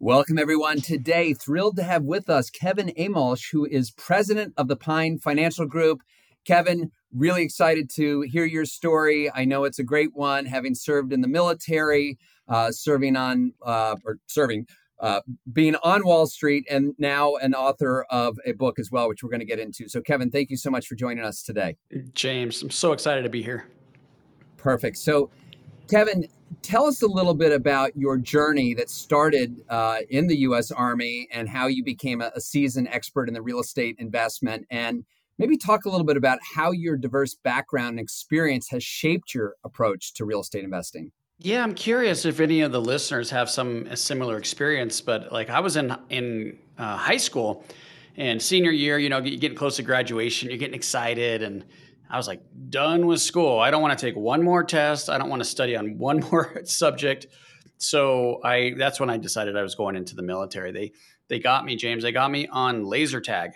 Welcome, everyone. Today, thrilled to have with us Kevin Amolsch, who is president of the Pine Financial Group. Kevin, really excited to hear your story. I know it's a great one, having served in the military, uh, serving on, uh, or serving, uh, being on Wall Street, and now an author of a book as well, which we're going to get into. So, Kevin, thank you so much for joining us today. James, I'm so excited to be here. Perfect. So, Kevin, tell us a little bit about your journey that started uh, in the U.S. Army and how you became a, a, seasoned expert in the real estate investment, and maybe talk a little bit about how your diverse background and experience has shaped your approach to real estate investing. Yeah, I'm curious if any of the listeners have some similar experience. But like, I was in in uh, high school, and senior year, you know, getting close to graduation, you're getting excited and I was like, done with school. I don't want to take one more test. I don't want to study on one more subject. So I that's when I decided I was going into the military. They they got me, James. They got me on laser tag.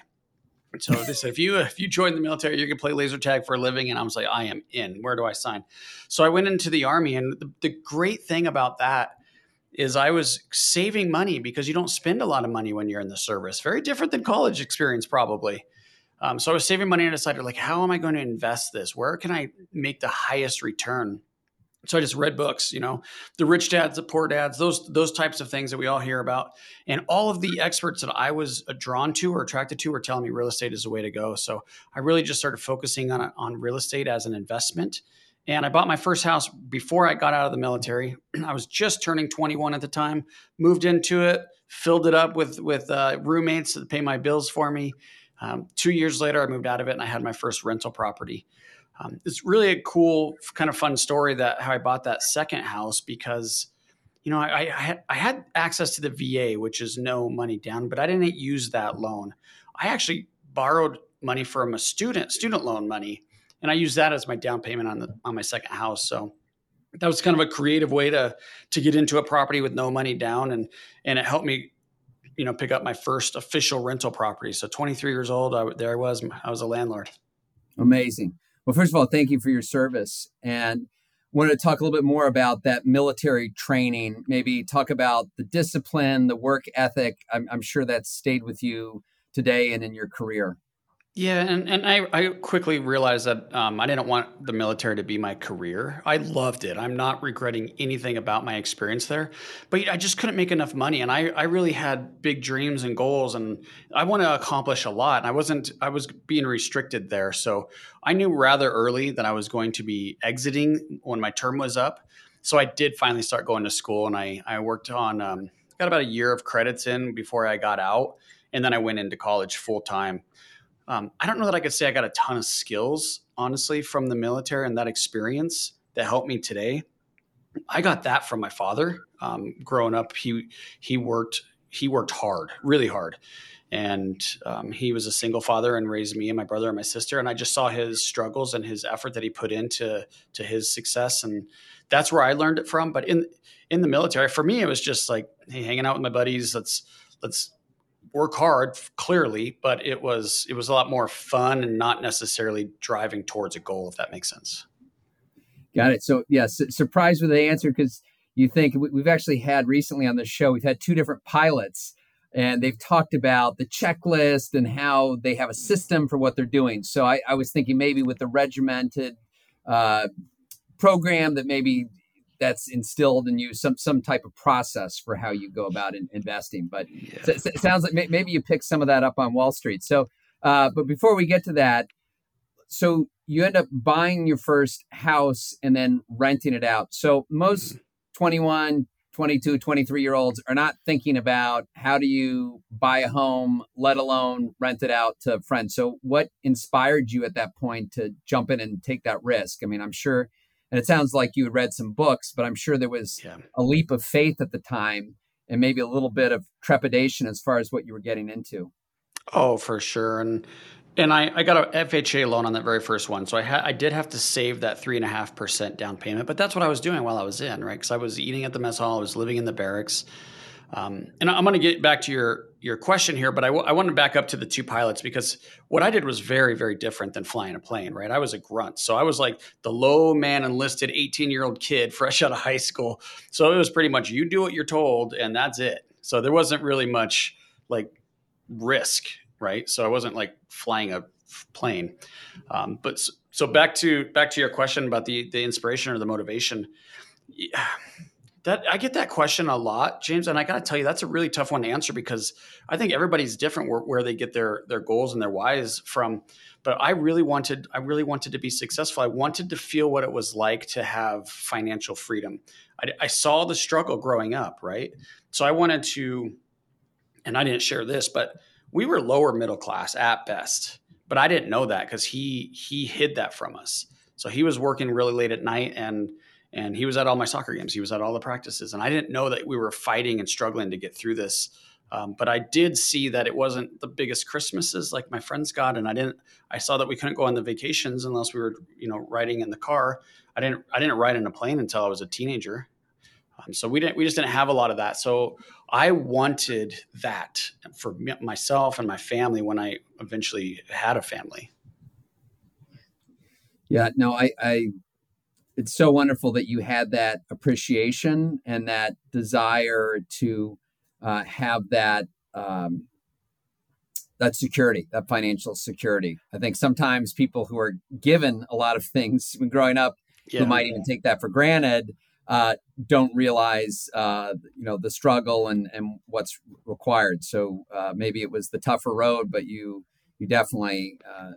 So they said, if you if you join the military, you can play laser tag for a living. And I was like, I am in. Where do I sign? So I went into the army, and the, the great thing about that is I was saving money because you don't spend a lot of money when you're in the service. Very different than college experience, probably. Um, so I was saving money and decided like, how am I going to invest this? Where can I make the highest return? So I just read books, you know, the rich dads, the poor dads, those those types of things that we all hear about, and all of the experts that I was uh, drawn to or attracted to were telling me real estate is the way to go. So I really just started focusing on on real estate as an investment. And I bought my first house before I got out of the military. I was just turning 21 at the time. Moved into it, filled it up with with uh, roommates that pay my bills for me, um, two years later, I moved out of it and I had my first rental property. Um, it's really a cool, kind of fun story that how I bought that second house because, you know, I, I, had, I had access to the VA, which is no money down, but I didn't use that loan. I actually borrowed money from a student, student loan money, and I used that as my down payment on the on my second house. So that was kind of a creative way to to get into a property with no money down, and and it helped me you know, pick up my first official rental property. So 23 years old, I, there I was. I was a landlord. Amazing. Well, first of all, thank you for your service, and wanted to talk a little bit more about that military training. Maybe talk about the discipline, the work ethic. I'm, I'm sure that stayed with you today and in your career. Yeah, and, and I, I quickly realized that um, I didn't want the military to be my career. I loved it. I'm not regretting anything about my experience there, but I just couldn't make enough money. And I, I really had big dreams and goals, and I want to accomplish a lot. And I wasn't, I was being restricted there. So I knew rather early that I was going to be exiting when my term was up. So I did finally start going to school, and I, I worked on, um, got about a year of credits in before I got out. And then I went into college full time um, I don't know that I could say I got a ton of skills, honestly, from the military and that experience that helped me today. I got that from my father. Um, growing up, he he worked he worked hard, really hard, and um, he was a single father and raised me and my brother and my sister. And I just saw his struggles and his effort that he put into to his success, and that's where I learned it from. But in in the military, for me, it was just like, hey, hanging out with my buddies. Let's let's work hard clearly but it was it was a lot more fun and not necessarily driving towards a goal if that makes sense. Got it. So yeah, surprised with the answer because you think we've actually had recently on the show we've had two different pilots and they've talked about the checklist and how they have a system for what they're doing. So i, I was thinking maybe with the regimented uh, program that maybe that's instilled in you some some type of process for how you go about in, investing. But yeah. it, it, sounds like maybe you pick some of that up on Wall Street. So, uh, but before we get to that, so you end up buying your first house and then renting it out. So most mm-hmm. 21, 22, 23 year olds are not thinking about how do you buy a home, let alone rent it out to friends. So what inspired you at that point to jump in and take that risk? I mean, I'm sure and it sounds like you had read some books, but I'm sure there was yeah. a leap of faith at the time and maybe a little bit of trepidation as far as what you were getting into. Oh, for sure. And and I, I got a FHA loan on that very first one. So I had I did have to save that three and a half percent down payment, but that's what I was doing while I was in, right? Because I was eating at the mess hall, I was living in the barracks. Um, and I'm going to get back to your your question here, but I, w- I want to back up to the two pilots because what I did was very very different than flying a plane. Right, I was a grunt, so I was like the low man enlisted 18 year old kid fresh out of high school. So it was pretty much you do what you're told, and that's it. So there wasn't really much like risk, right? So I wasn't like flying a plane. Um, but so, so back to back to your question about the the inspiration or the motivation. Yeah that I get that question a lot, James, and I got to tell you that's a really tough one to answer because I think everybody's different where, where, they get their their goals and their whys from. But I really wanted I really wanted to be successful. I wanted to feel what it was like to have financial freedom. I, I saw the struggle growing up, right? So I wanted to, and I didn't share this, but we were lower middle class at best. But I didn't know that because he he hid that from us. So he was working really late at night and and he was at all my soccer games. He was at all the practices, and I didn't know that we were fighting and struggling to get through this. Um, but I did see that it wasn't the biggest Christmases like my friends got, and I didn't. I saw that we couldn't go on the vacations unless we were, you know, riding in the car. I didn't. I didn't ride in a plane until I was a teenager. Um, so we didn't. We just didn't have a lot of that. So I wanted that for myself and my family when I eventually had a family. Yeah. No, I. I it's so wonderful that you had that appreciation and that desire to uh, have that um, that security, that financial security. I think sometimes people who are given a lot of things when growing up, yeah. who might even take that for granted, uh, don't realize uh, you know the struggle and and what's required. So uh, maybe it was the tougher road, but you you definitely uh,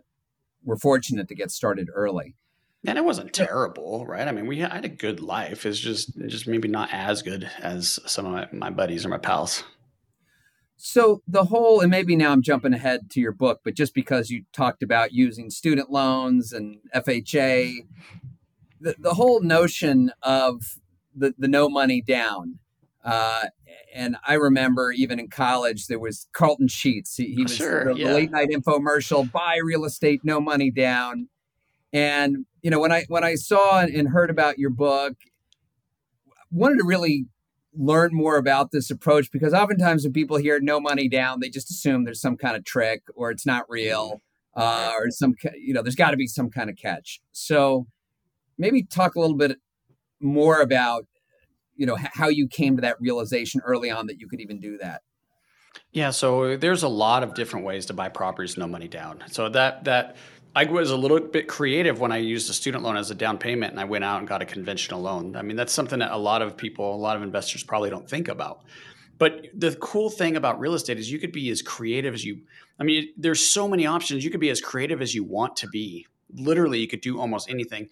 were fortunate to get started early. And it wasn't terrible, right? I mean, we had, I had a good life. It's just just maybe not as good as some of my, my buddies or my pals. So the whole, and maybe now I'm jumping ahead to your book, but just because you talked about using student loans and FHA, the, the whole notion of the, the no money down. Uh, and I remember even in college, there was Carlton Sheets. He, he was sure, the, yeah. the late night infomercial, buy real estate, no money down. And you know, when I when I saw and heard about your book, wanted to really learn more about this approach because oftentimes when people hear no money down, they just assume there's some kind of trick or it's not real uh, or some you know there's got to be some kind of catch. So maybe talk a little bit more about you know how you came to that realization early on that you could even do that. Yeah, so there's a lot of different ways to buy properties no money down. So that that I was a little bit creative when I used a student loan as a down payment and I went out and got a conventional loan. I mean, that's something that a lot of people, a lot of investors probably don't think about. But the cool thing about real estate is you could be as creative as you I mean, there's so many options. You could be as creative as you want to be. Literally, you could do almost anything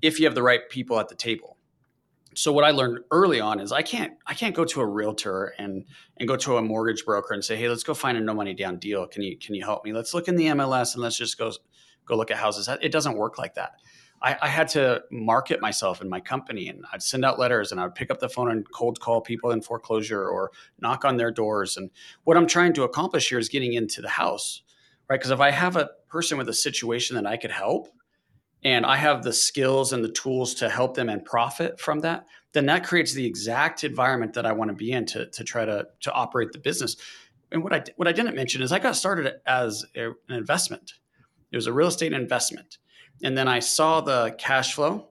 if you have the right people at the table. So what I learned early on is I can't I can't go to a realtor and and go to a mortgage broker and say, "Hey, let's go find a no money down deal. Can you can you help me? Let's look in the MLS and let's just go go look at houses. It doesn't work like that. I, I, had to market myself and my company, and I'd send out letters, and I'd pick up the phone and cold call people in foreclosure or knock on their doors. And what I'm trying to accomplish here is getting into the house, right? Because if I have a person with a situation that I could help, and I have the skills and the tools to help them and profit from that, then that creates the exact environment that I want to be in to, to try to, to operate the business. And what I what I didn't mention is I got started as a, an investment it was a real estate investment. And then I saw the cash flow.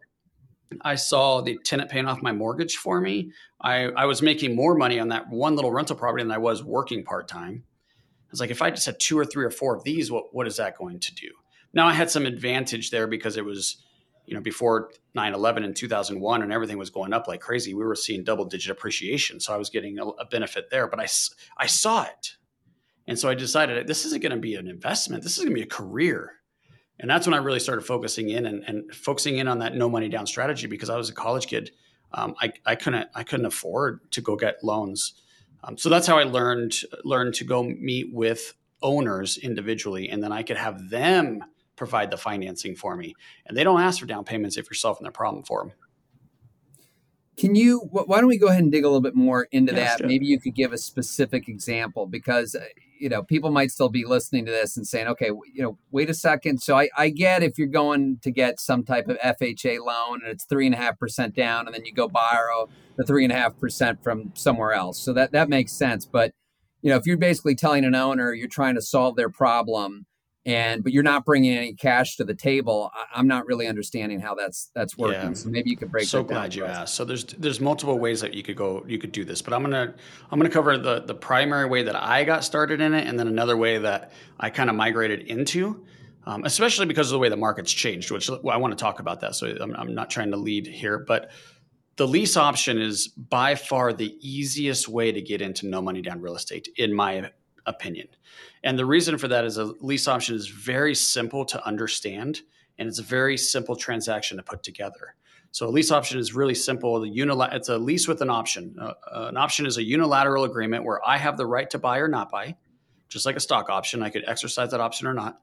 I saw the tenant paying off my mortgage for me. I, I was making more money on that one little rental property than I was working part time. I was like, if I just had two or three or four of these, what, what is that going to do? Now I had some advantage there because it was, you know, before 9 11 in 2001 and everything was going up like crazy. We were seeing double digit appreciation. So I was getting a, a benefit there, but I, I saw it. And so I decided this isn't going to be an investment. This is going to be a career. And that's when I really started focusing in and, and focusing in on that no money down strategy because I was a college kid. Um, I, I couldn't I couldn't afford to go get loans. Um, so that's how I learned learned to go meet with owners individually, and then I could have them provide the financing for me. And they don't ask for down payments if you're solving their problem for them. Can you? Why don't we go ahead and dig a little bit more into yeah, that? Maybe you could give a specific example because uh, you know, people might still be listening to this and saying, okay, you know, wait a second. So I, I get if you're going to get some type of FHA loan and it's three and a half percent down, and then you go borrow the three and a half percent from somewhere else. So that that makes sense. But you know, if you're basically telling an owner you're trying to solve their problem, and but you're not bringing any cash to the table I, am not really understanding how that's that's working yeah. so maybe you could break it. so glad you asked so there's there's multiple ways that you could go you could do this but i'm gonna i'm gonna cover the the primary way that i got started in it and then another way that i kind of migrated into um, especially because of the way the market's changed which well, i want to talk about that so I'm, I'm not trying to lead here but the lease option is by far the easiest way to get into no money down real estate in my opinion. And the reason for that is a lease option is very simple to understand and it's a very simple transaction to put together. So a lease option is really simple. The unila- it's a lease with an option. Uh, uh, an option is a unilateral agreement where I have the right to buy or not buy, just like a stock option. I could exercise that option or not.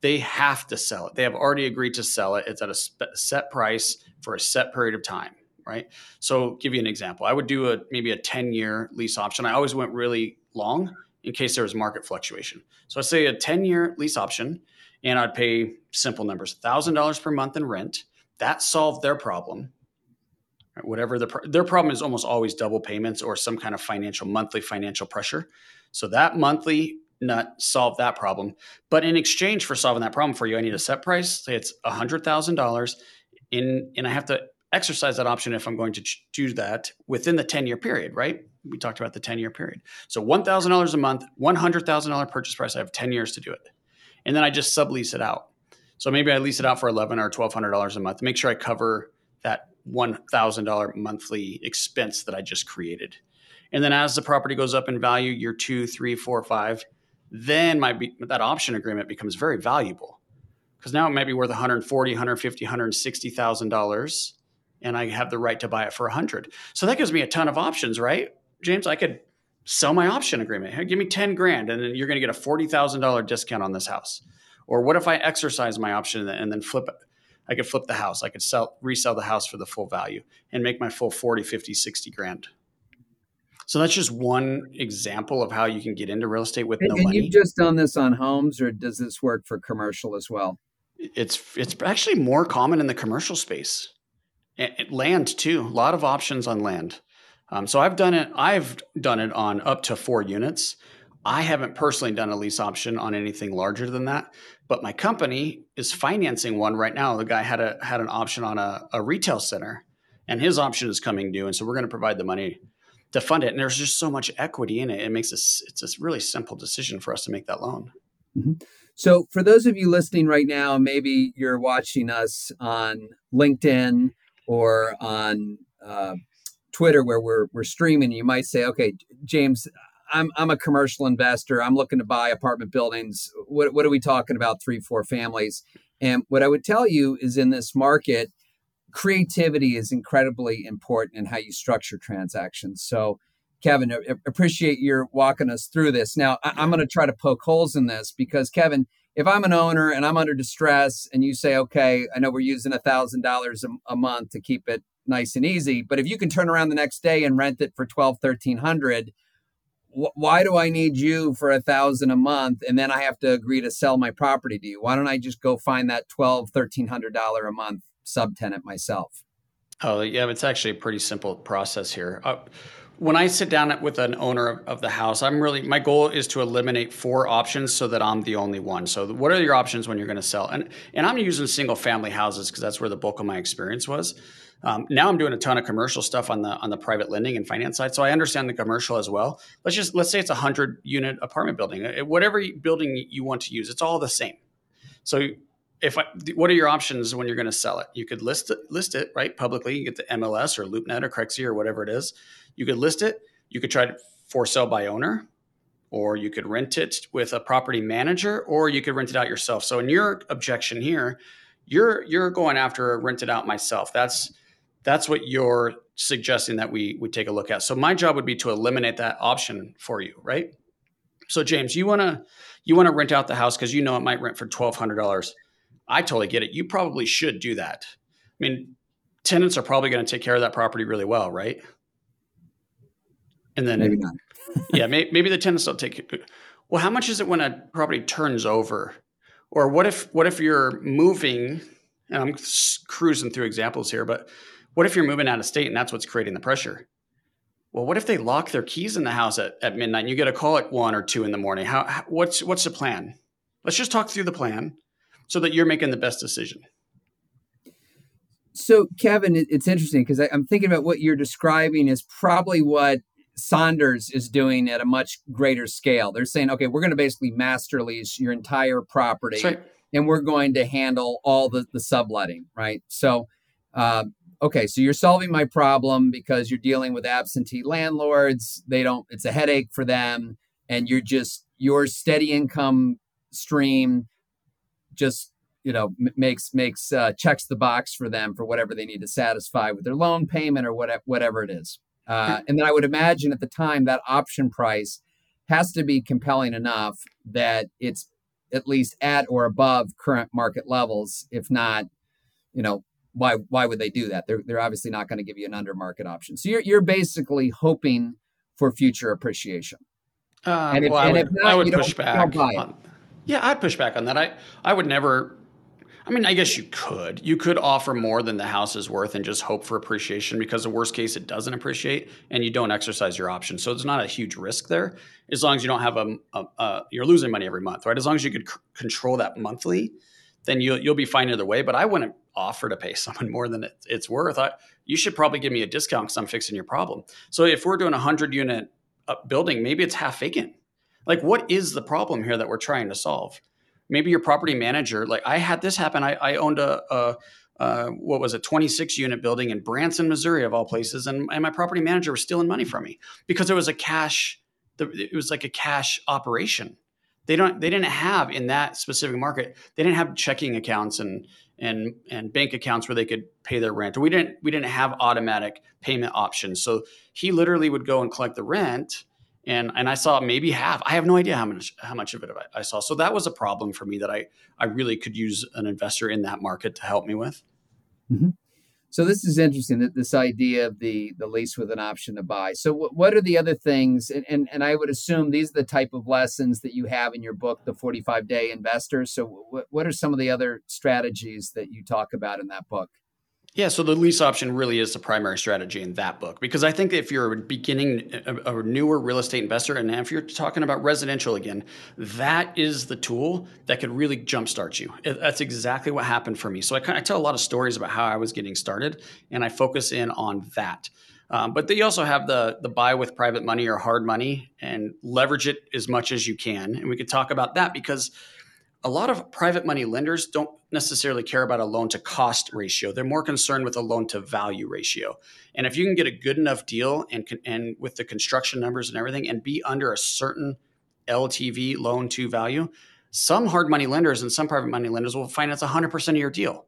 They have to sell it. They have already agreed to sell it. It's at a spe- set price for a set period of time, right? So, give you an example. I would do a maybe a 10 year lease option. I always went really long in case there was market fluctuation. So I say a 10 year lease option, and I'd pay simple numbers $1,000 per month in rent. That solved their problem. Right, whatever the their problem is almost always double payments or some kind of financial monthly financial pressure. So that monthly nut solved that problem. But in exchange for solving that problem for you, I need a set price. Say it's $100,000 in and I have to exercise that option if I'm going to do that within the 10 year period, right? We talked about the 10 year period. So $1,000 a month, $100,000 purchase price. I have 10 years to do it. And then I just sublease it out. So maybe I lease it out for 11 or $1,200 a month. Make sure I cover that $1,000 monthly expense that I just created. And then as the property goes up in value, year two, three, four, five, then my that option agreement becomes very valuable because now it might be worth 140, 150, 160 thousand dollars and I have the right to buy it for a hundred. So that gives me a ton of options, right? James, I could sell my option agreement. Hey, give me 10 grand and then you're going to get a $40,000 discount on this house. Or what if I exercise my option and then flip it? I could flip the house. I could sell, resell the house for the full value and make my full 40, 50, 60 grand. So that's just one example of how you can get into real estate with no and money. You've just done this on homes, or does this work for commercial as well? It's it's actually more common in the commercial space land too. A lot of options on land. Um, so I've done it. I've done it on up to four units. I haven't personally done a lease option on anything larger than that, but my company is financing one right now. The guy had a had an option on a, a retail center, and his option is coming due, and so we're going to provide the money to fund it. And there's just so much equity in it; it makes this it's a really simple decision for us to make that loan. Mm-hmm. So, for those of you listening right now, maybe you're watching us on LinkedIn or on uh, Twitter where we're we're streaming, you might say, okay, James, I'm I'm a commercial investor. I'm looking to buy apartment buildings. What what are we talking about? Three, four families. And what I would tell you is in this market, creativity is incredibly important in how you structure transactions. So, Kevin, appreciate your walking us through this. Now, I, am going to try to poke holes in this because, Kevin, if I'm an owner and I'm under distress and you say, okay, I know we're using a thousand dollars a month to keep it nice and easy, but if you can turn around the next day and rent it for 12, 1300, wh- why do I need you for a thousand a month? And then I have to agree to sell my property to you. Why don't I just go find that 12, 1300 dollar a month subtenant myself? Oh yeah, it's actually a pretty simple process here. Uh, when I sit down with an owner of the house, I'm really my goal is to eliminate four options so that I'm the only one. So what are your options when you're going to sell? And and I'm using single family houses because that's where the bulk of my experience was. Um, now I'm doing a ton of commercial stuff on the on the private lending and finance side, so I understand the commercial as well. Let's just let's say it's a hundred unit apartment building, uh, whatever building you want to use, it's all the same. So if I, what are your options when you're going to sell it? You could list it, list it right publicly. You get the MLS or LoopNet or Crexi or whatever it is. You could list it. You could try to for sale by owner, or you could rent it with a property manager, or you could rent it out yourself. So in your objection here, you're you're going after rent it out myself. That's that's what you're suggesting that we we take a look at. So my job would be to eliminate that option for you, right? So James, you want to you want to rent out the house because you know it might rent for twelve hundred dollars. I totally get it. You probably should do that. I mean, tenants are probably going to take care of that property really well, right? And then maybe not. yeah, may, maybe the tenants don't take it. well, how much is it when a property turns over? Or what if what if you're moving? And I'm cruising through examples here, but what if you're moving out of state and that's what's creating the pressure? Well, what if they lock their keys in the house at, at midnight and you get a call at one or two in the morning? How, how what's what's the plan? Let's just talk through the plan so that you're making the best decision. So, Kevin, it's interesting because I'm thinking about what you're describing is probably what Sonder is doing at a much greater scale. They're saying, okay, we're going to basically master lease your entire property, right. and we're going to handle all the, the subletting, right? So, uh, okay, so you're solving my problem because you're dealing with absentee landlords. They don't, it's a headache for them, and you're just your steady income stream just you know makes makes uh, checks the box for them for whatever they need to satisfy with their loan payment or whatever whatever it is uh, and then I would imagine at the time that option price has to be compelling enough that it's at least at or above current market levels. If not, you know, why why would they do that? They're they're obviously not going to give you an under market option. So you're you're basically hoping for future appreciation. Uh, and if, well, and I would, not, I would push back. On, yeah, I'd push back on that. I I would never I mean, I guess you could. You could offer more than the house is worth and just hope for appreciation because the worst case it doesn't appreciate and you don't exercise your option. So it's not a huge risk there as long as you don't have a, a, a you're losing money every month, right? As long as you could c- control that monthly, then you'll you'll be fine either way. But I wouldn't offer to pay someone more than it, it's worth. I, you should probably give me a discount because I'm fixing your problem. So if we're doing a hundred unit uh, building, maybe it's half vacant. Like, what is the problem here that we're trying to solve? maybe your property manager like i had this happen i, I owned a, a uh, what was a 26 unit building in branson missouri of all places and, and my property manager was stealing money from me because it was a cash it was like a cash operation they don't they didn't have in that specific market they didn't have checking accounts and and and bank accounts where they could pay their rent we didn't we didn't have automatic payment options so he literally would go and collect the rent and and I saw maybe half. I have no idea how much how much of it I saw. So that was a problem for me that I I really could use an investor in that market to help me with. Mm-hmm. So this is interesting that this idea of the the lease with an option to buy. So w- what are the other things? And, and and I would assume these are the type of lessons that you have in your book, the 45 day investor. So w- what are some of the other strategies that you talk about in that book? Yeah, so the lease option really is the primary strategy in that book because I think if you're a beginning, a, a, newer real estate investor, and if you're talking about residential again, that is the tool that could really jumpstart you. That's exactly what happened for me. So I, of, tell a lot of stories about how I was getting started, and I focus in on that. Um, but they also have the the buy with private money or hard money and leverage it as much as you can, and we could talk about that because a lot of private money lenders don't necessarily care about a loan to cost ratio. They're more concerned with a loan to value ratio. And if you can get a good enough deal and and with the construction numbers and everything and be under a certain LTV loan to value, some hard money lenders and some private money lenders will finance 100% of your deal.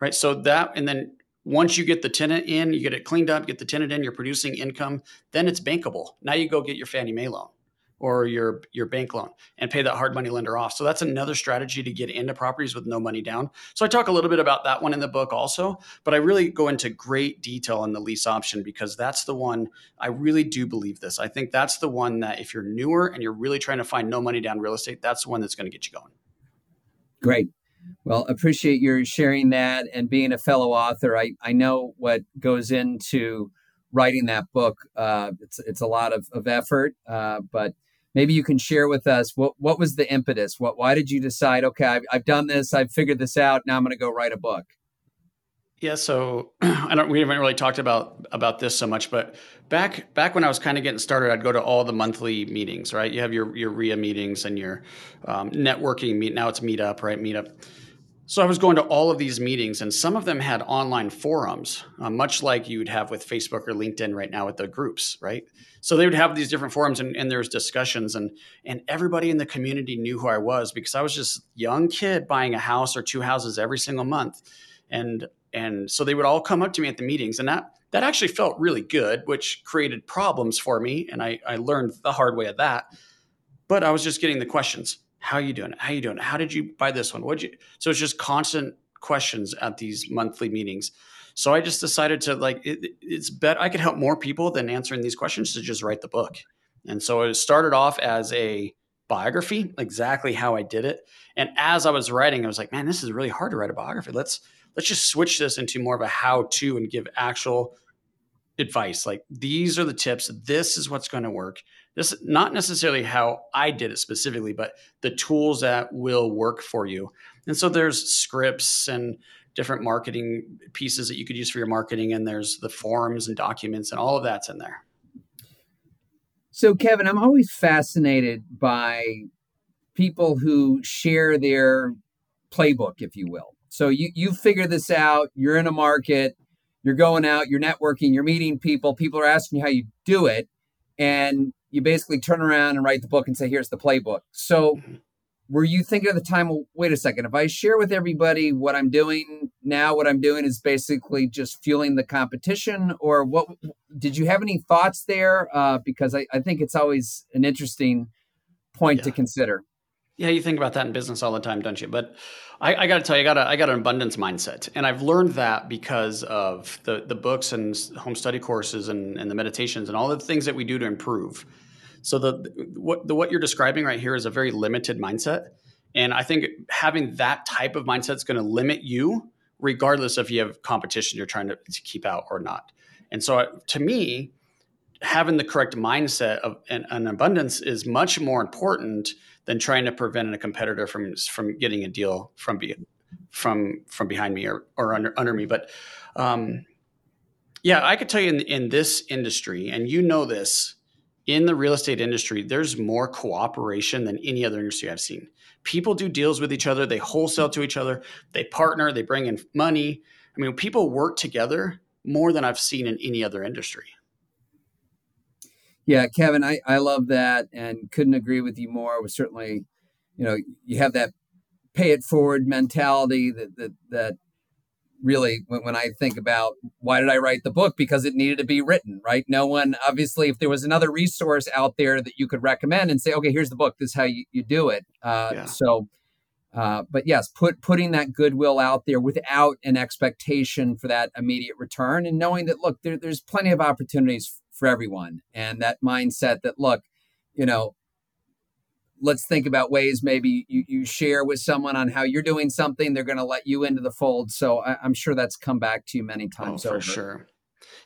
Right? So that and then once you get the tenant in, you get it cleaned up, get the tenant in, you're producing income, then it's bankable. Now you go get your Fannie Mae loan or your your bank loan and pay that hard money lender off. So that's another strategy to get into properties with no money down. So I talk a little bit about that one in the book also, but I really go into great detail on the lease option because that's the one I really do believe this. I think that's the one that if you're newer and you're really trying to find no money down real estate, that's the one that's going to get you going. Great. Well, appreciate your sharing that and being a fellow author. I, I know what goes into writing that book. Uh, it's it's a lot of, of effort, uh, but maybe you can share with us what what was the impetus? What why did you decide okay i've, I've done this i've figured this out now i'm going to go write a book? Yeah so i don't we haven't really talked about about this so much but back back when i was kind of getting started i'd go to all the monthly meetings right? You have your your REIA meetings and your um, networking meet now it's meetup right? Meetup so I was going to all of these meetings, and some of them had online forums, uh, much like you would have with Facebook or LinkedIn right now with the groups, right? So they would have these different forums, and, and there's discussions, and and everybody in the community knew who I was because I was just young kid buying a house or two houses every single month, and and so they would all come up to me at the meetings, and that that actually felt really good, which created problems for me, and I I learned the hard way of that. But I was just getting the questions how you doing? How you doing? How did you buy this one? What you? So it's just constant questions at these monthly meetings. So I just decided to like it, it's bet I could help more people than answering these questions to just write the book. And so it started off as a biography, exactly how I did it. And as I was writing, I was like, man, this is really hard to write a biography. Let's let's just switch this into more of a how to and give actual advice. Like these are the tips. This is what's going to work. This is not necessarily how I did it specifically, but the tools that will work for you. And so there's scripts and different marketing pieces that you could use for your marketing, and there's the forms and documents and all of that's in there. So, Kevin, I'm always fascinated by people who share their playbook, if you will. So you you figure this out. You're in a market. You're going out. You're networking. You're meeting people. People are asking you how you do it, and you basically turn around and write the book and say, "Here's the playbook." So mm-hmm. were you thinking at the time well, wait a second if i share with everybody what i'm doing now what i'm doing is basically just fueling the competition? Or what did you have any thoughts there? Uh, because I, I, think it's always an interesting point yeah. to consider. Yeah you think about that in business all the time don't you? But i, I got to tell you i got a, I got an abundance mindset and i've learned that because of the, the books and home study courses and, and the meditations and all the things that we do to improve so the what the what you're describing right here is a very limited mindset, and I think having that type of mindset is going to limit you, regardless if you have competition you're trying to, to keep out or not. And so, to me, having the correct mindset of an, an, abundance is much more important than trying to prevent a competitor from from getting a deal from be, from from behind me or, or under under me. But um, yeah, I could tell you in, in this industry, and you know this, in the real estate industry, there's more cooperation than any other industry I've seen. People do deals with each other, they wholesale to each other, they partner, they bring in money. I mean, people work together more than I've seen in any other industry. Yeah, Kevin, I, I love that and couldn't agree with you more. It Was certainly, you know, you have that pay it forward mentality that that that really when, when I think about why did I write the book because it needed to be written, right? No one obviously if there was another resource out there that you could recommend and say, okay, here's the book, this is how you, you do it. Uh, yeah. So, uh, but yes, put putting that goodwill out there without an expectation for that immediate return, and knowing that look, there, there's plenty of opportunities for everyone, and that mindset that look, you know, let's think about ways maybe you, you share with someone on how you're doing something. They're going to let you into the fold. So I, am sure that's come back to you many oh, times oh, for over. sure.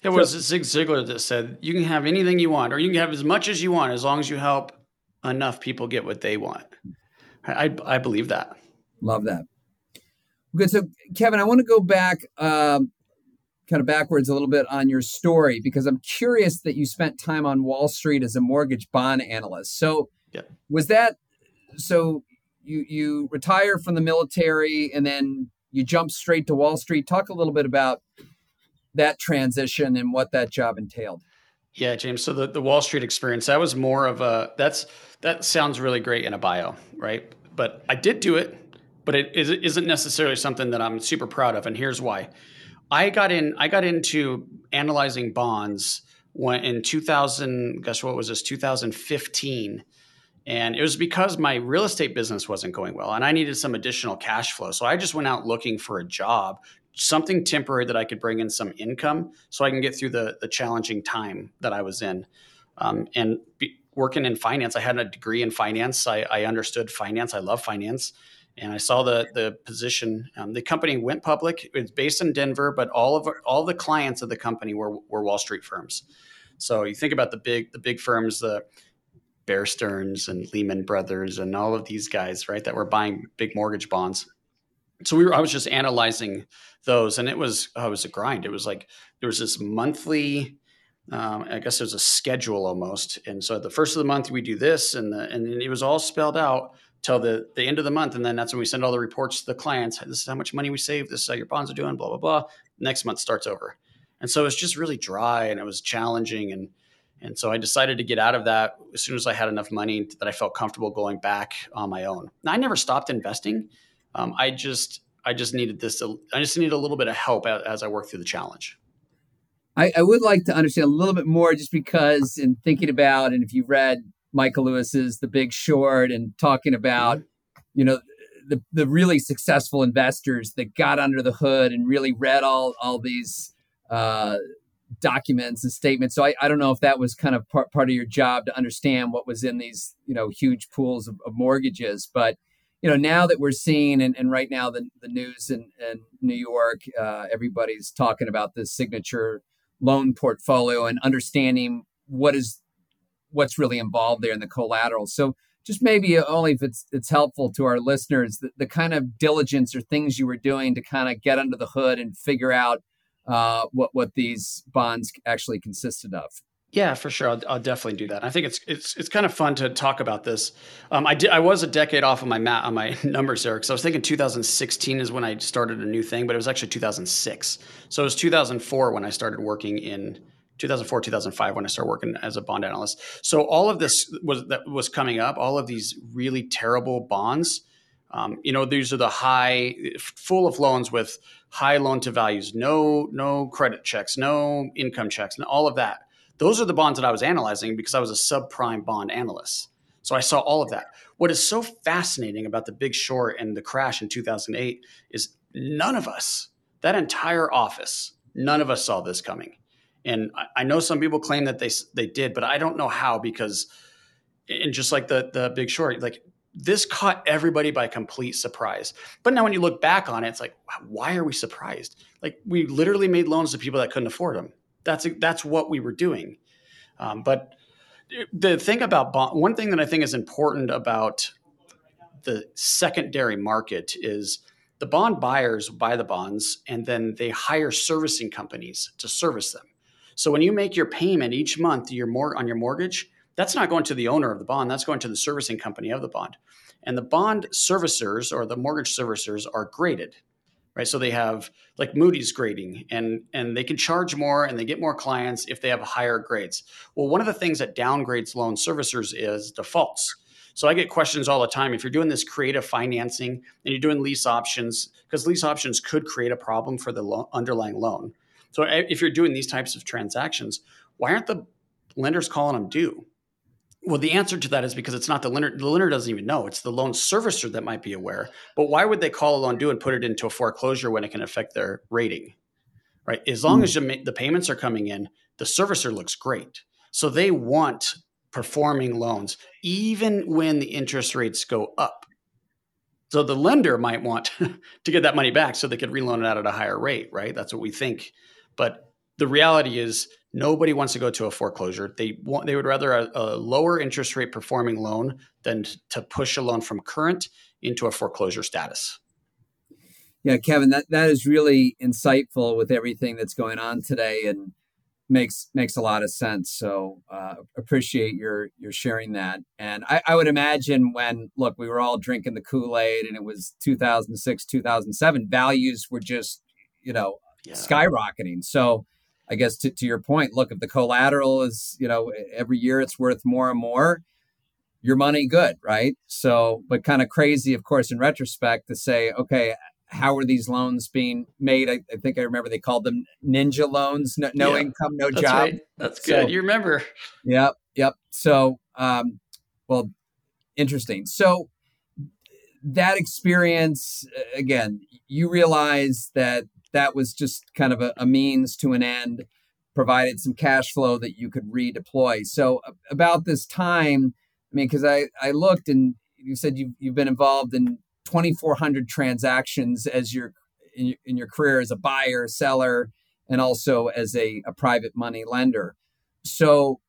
It was so, zig ziglar that said you can have anything you want or you can have as much as you want as long as you help enough people get what they want. I, I, I believe that. Love that. Good. So kevin i want to go back um, kind of backwards a little bit on your story because i'm curious that you spent time on wall street as a mortgage bond analyst. So yeah. Was that so? You you retire from the military and then you jump straight to Wall Street. Talk a little bit about that transition and what that job entailed. Yeah, James. So the, the Wall Street experience, that was more of a that's that sounds really great in a bio, right? But I did do it, but it isn't necessarily something that I'm super proud of. And here's why. I got in I got into analyzing bonds when in 2000, guess what was this, 2015 and it was because my real estate business wasn't going well and I needed some additional cash flow. So I just went out looking for a job, something temporary that I could bring in some income so I can get through the, the challenging time that I was in. Um, and be, working in finance, I had a degree in finance. I, I, understood finance. I love finance. And I saw the the position. Um, the company went public. It's based in Denver, but all of all the clients of the company were, were Wall Street firms. So you think about the big the big firms, the Bear Stearns and Lehman Brothers and all of these guys, right, that were buying big mortgage bonds. So we were, I was just analyzing those, and it was, oh, it was a grind. It was like there was this monthly, um, I guess there's a schedule almost, and so at the first of the month we do this, and the, and it was all spelled out till the the end of the month, and then that's when we send all the reports to the clients. This is how much money we saved. This is how your bonds are doing. Blah blah blah. Next month starts over, and so it's just really dry and it was challenging and and so I decided to get out of that as soon as I had enough money that I felt comfortable going back on my own. Now, I never stopped investing. Um, I just I just needed this. I just needed a little bit of help as I worked through the challenge. I, I, would like to understand a little bit more, just because in thinking about and if you've read Michael Lewis's The Big Short and talking about, mm-hmm. you know, the the really successful investors that got under the hood and really read all all these. Uh, documents and statements. So I, I don't know if that was kind of part, part of your job to understand what was in these, you know, huge pools of, of mortgages. But, you know, now that we're seeing, and, and right now the, the news in, in New York, uh, everybody's talking about this signature loan portfolio and understanding what is what's really involved there in the collateral. So just maybe only if it's it's helpful to our listeners, the, the kind of diligence or things you were doing to kind of get under the hood and figure out uh, what what these bonds actually consisted of. Yeah, for sure. I'll, I'll, definitely do that. I think it's it's it's kind of fun to talk about this. Um, I did. I was a decade off of my mat on my numbers there because I was thinking 2016 is when I started a new thing, but it was actually 2006. So it was 2004 when I started working in 2004 2005 when I started working as a bond analyst. So all of this was that was coming up. All of these really terrible bonds. Um, you know, these are the high, full of loans with high loan to values, no no credit checks, no income checks, and all of that. Those are the bonds that I was analyzing because I was a subprime bond analyst. So I saw all of that. What is so fascinating about the Big Short and the crash in 2008 is none of us, that entire office, none of us saw this coming. And I, I know some people claim that they they did, but I don't know how because, and just like the the Big Short, like this caught everybody by complete surprise. But now when you look back on it, it's like, why are we surprised? Like we literally made loans to people that couldn't afford them. That's that's what we were doing. Um, but the thing about bond, one thing that I think is important about the secondary market is the bond buyers buy the bonds and then they hire servicing companies to service them. So when you make your payment each month your mor- on your mortgage, that's not going to the owner of the bond, that's going to the servicing company of the bond. And the bond servicers or the mortgage servicers are graded. Right? So they have like Moody's grading and and they can charge more and they get more clients if they have higher grades. Well, one of the things that downgrades loan servicers is defaults. So I get questions all the time. If you're doing this creative financing and you're doing lease options, because lease options could create a problem for the lo- underlying loan. So eh, if you're doing these types of transactions, why aren't the lenders calling them due? Well, the answer to that is because it's not the lender. The lender doesn't even know. It's the loan servicer that might be aware. But why would they call a loan due and put it into a foreclosure when it can affect their rating? Right. As long mm. as you, the payments are coming in, the servicer looks great. So they want performing loans, even when the interest rates go up. So the lender might want to get that money back so they could reloan it out at a higher rate, right? That's what we think but the reality is nobody wants to go to a foreclosure. They want they would rather a, a, lower interest rate performing loan than to push a loan from current into a foreclosure status. Yeah, Kevin, that, that is really insightful with everything that's going on today and makes makes a lot of sense. So uh, appreciate your your sharing that. And I, I would imagine when look, we were all drinking the Kool Aid and it was 2006, 2007, values were just you know yeah. skyrocketing. So I guess to, to your point, look, if the collateral is, you know, every year it's worth more and more, your money good, right? So, but kind of crazy, of course, in retrospect to say, okay, how are these loans being made? I, I think I remember they called them ninja loans, no, no yeah, income, no that's job. Right. That's good. So, you remember. Yep. Yep. So, um, well, interesting. So that experience, again, you realize that that was just kind of a, a means to an end, provided some cash flow that you could redeploy. So about this time, I mean, because I, I looked and you said you've, you've been involved in 2,400 transactions as your in, in your career as a buyer, seller, and also as a, a private money lender. So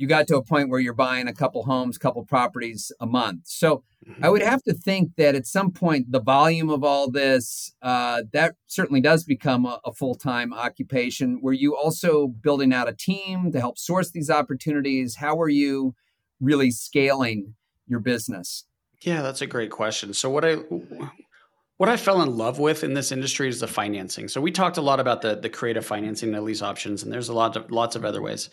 you got to a point where you're buying a couple homes, couple properties a month. So mm-hmm. I would have to think that at some point the volume of all this uh, that certainly does become a, a full time occupation. Were you also building out a team to help source these opportunities? How are you really scaling your business? Yeah, that's a great question. So what I what I fell in love with in this industry is the financing. So we talked a lot about the the creative financing, the lease options, and there's a lot of lots of other ways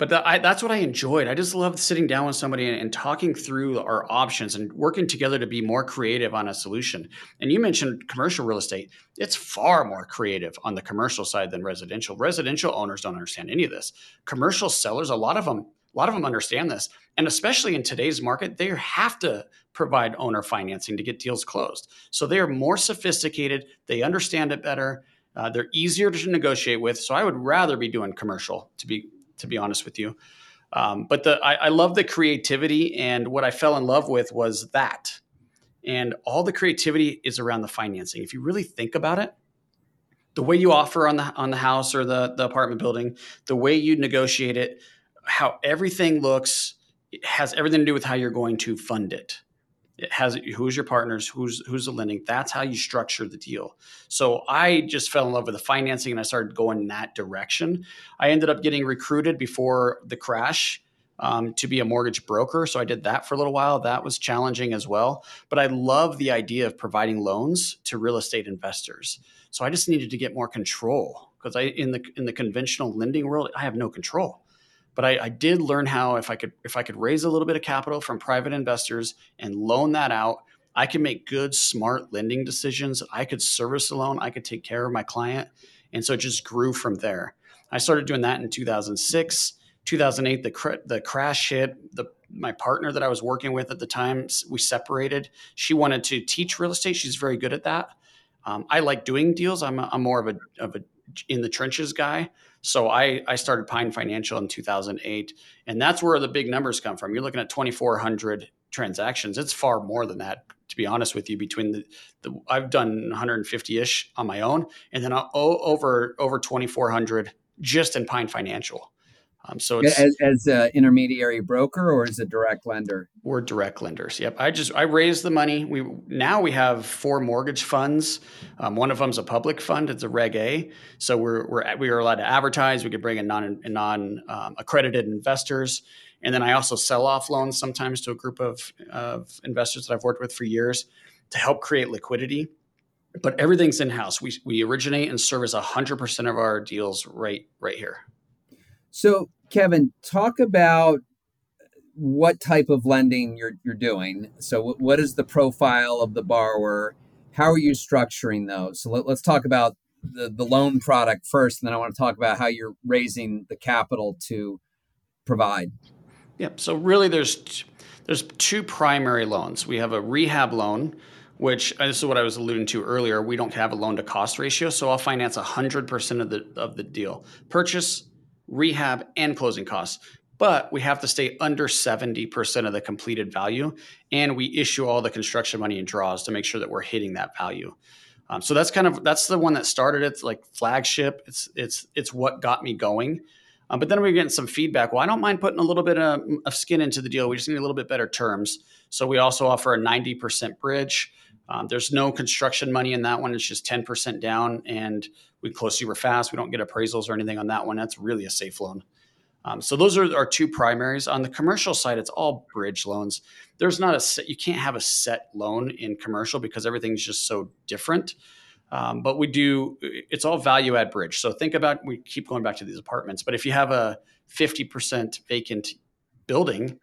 but the, I, that's what I enjoyed. I just loved sitting down with somebody and, and, talking through our options and working together to be more creative on a solution. And you mentioned commercial real estate. It's far more creative on the commercial side than residential. Residential owners don't understand any of this. Commercial sellers, a lot of them, a lot of them understand this. And especially in today's market, they have to provide owner financing to get deals closed. So they are more sophisticated. They understand it better Uh, they're easier to negotiate with, so I would rather be doing commercial to be to be honest with you. Um, but the I, I love the creativity, and what I fell in love with was that, and all the creativity is around the financing. If you really think about it, the way you offer on the on the house or the the apartment building, the way you negotiate it, how everything looks has everything to do with how you're going to fund it. It has who's your partners, who's who's the lending. That's how you structure the deal. So I just fell in love with the financing and I started going in that direction. I ended up getting recruited before the crash um, to be a mortgage broker. So I did that for a little while. That was challenging as well. But I love the idea of providing loans to real estate investors. So I just needed to get more control because I in the in the conventional lending world I have no control but I, I, did learn how if I could if I could raise a little bit of capital from private investors and loan that out, I could make good, smart lending decisions. I could service the loan. I could take care of my client, and so it just grew from there. I started doing that in 2006, 2008. The cr- the crash hit. The my partner that I was working with at the time, we separated. She wanted to teach real estate. She's very good at that. Um, I like doing deals. I'm, a, I'm more of a of a in the trenches guy. So I, I started Pine Financial in 2008, and that's where the big numbers come from. You're looking at 2,400 transactions. It's far more than that, to be honest with you. Between the, the I've done 150ish on my own, and then over over 2,400 just in Pine Financial. Um, so as, as an intermediary broker or as a direct lender? We're direct lenders. Yep. I just I raised the money. We now we have four mortgage funds. Um, one of them's a public fund. It's a Reg A. So we're we're we are allowed to advertise. We could bring in non non um, accredited investors, and then I also sell off loans sometimes to a group of of investors that I've worked with for years to help create liquidity. But everything's in house. We we originate and service hundred percent of our deals right right here. So, Kevin, talk about what type of lending you're you're doing. So, what is the profile of the borrower? How are you structuring those? So, let, us talk about the the loan product first, and then I want to talk about how you're raising the capital to provide. Yep. So, really, there's there's two primary loans. We have a rehab loan, which uh, this is what I was alluding to earlier. We don't have a loan to cost ratio, so I'll finance 100% of the of the deal. Purchase rehab, and closing costs. But we have to stay under 70% of the completed value. And we issue all the construction money and draws to make sure that we're hitting that value. Um, so that's kind of that's the one that started it like flagship. It's it's it's what got me going. Um, but then we're getting some feedback. Well, I don't mind putting a little bit of, of, skin into the deal. We just need a little bit better terms. So we also offer a 90% bridge. Um, there's no construction money in that one. It's just 10% down, and we close super fast. We don't get appraisals or anything on that one. That's really a safe loan. Um, so those are our two primaries. On the commercial side, it's all bridge loans. There's not a set, you can't have a set loan in commercial because everything's just so different. Um, but we do, it's all value add bridge. So think about, we keep going back to these apartments, but if you have a 50% vacant building,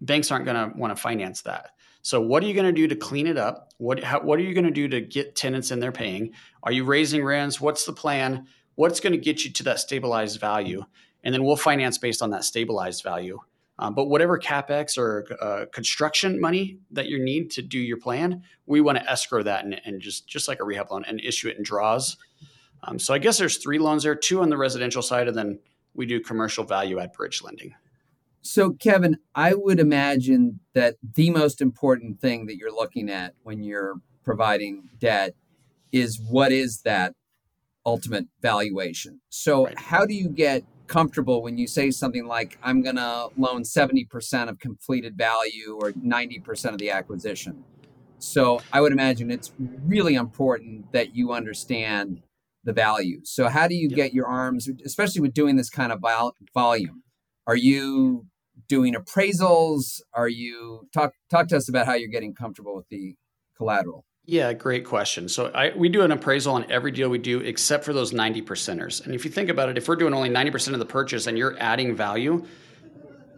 banks aren't going to want to finance that. So what are you going to do to clean it up? What how, what are you going to do to get tenants in there paying? Are you raising rents? What's the plan? What's going to get you to that stabilized value? And then we'll finance based on that stabilized value. Um, but whatever capex or uh, construction money that you need to do your plan, we want to escrow that and, and, just just like a rehab loan and issue it in draws. Um, so I guess there's three loans there, two on the residential side, and then we do commercial value add bridge lending. So, Kevin, I would imagine that the most important thing that you're looking at when you're providing debt is what is that ultimate valuation. So, right. how do you get comfortable when you say something like, I'm going to loan 70% of completed value or 90% of the acquisition? So, I would imagine it's really important that you understand the value. So, how do you get your arms, especially with doing this kind of vol- volume? Are you doing appraisals? Are you talk talk to us about how you're getting comfortable with the collateral? Yeah, great question. So I, we do an appraisal on every deal we do, except for those 90 percenters. And if you think about it, if we're doing only 90% of the purchase and you're adding value,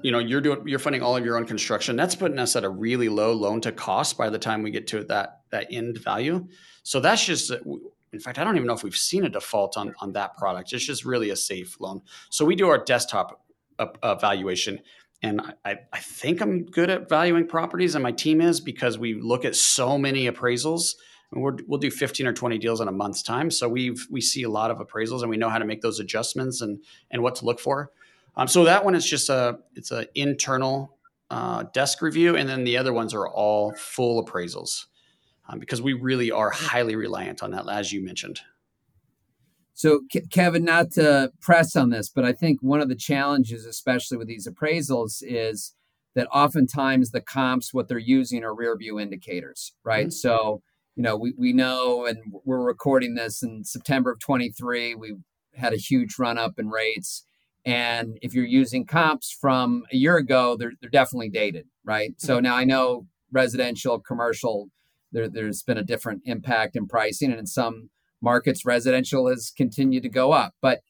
you know, you're doing you're funding all of your own construction. That's putting us at a really low loan to cost by the time we get to that that end value. So that's just in fact, I don't even know if we've seen a default on on that product. It's just really a safe loan. So we do our desktop uh, uh, evaluation and I, I think I'm good at valuing properties, and my team is because we look at so many appraisals And we will do 15 or 20 deals in a month's time. So we've we see a lot of appraisals and we know how to make those adjustments and and what to look for. Um, so that one is just a it's an internal uh, desk review, and then the other ones are all full appraisals um, because we really are highly reliant on that, as you mentioned. So, Kevin, not to press on this, but I think one of the challenges, especially with these appraisals, is that oftentimes the comps, what they're using are rear view indicators, right? Mm-hmm. So, you know, we, we know, and we're recording this in September of 23, we had a huge run up in rates. And if you're using comps from a year ago, they're, they're definitely dated, right? So mm-hmm. now I know residential, commercial, there, there's been a different impact in pricing. And in some markets, residential has continued to go up. But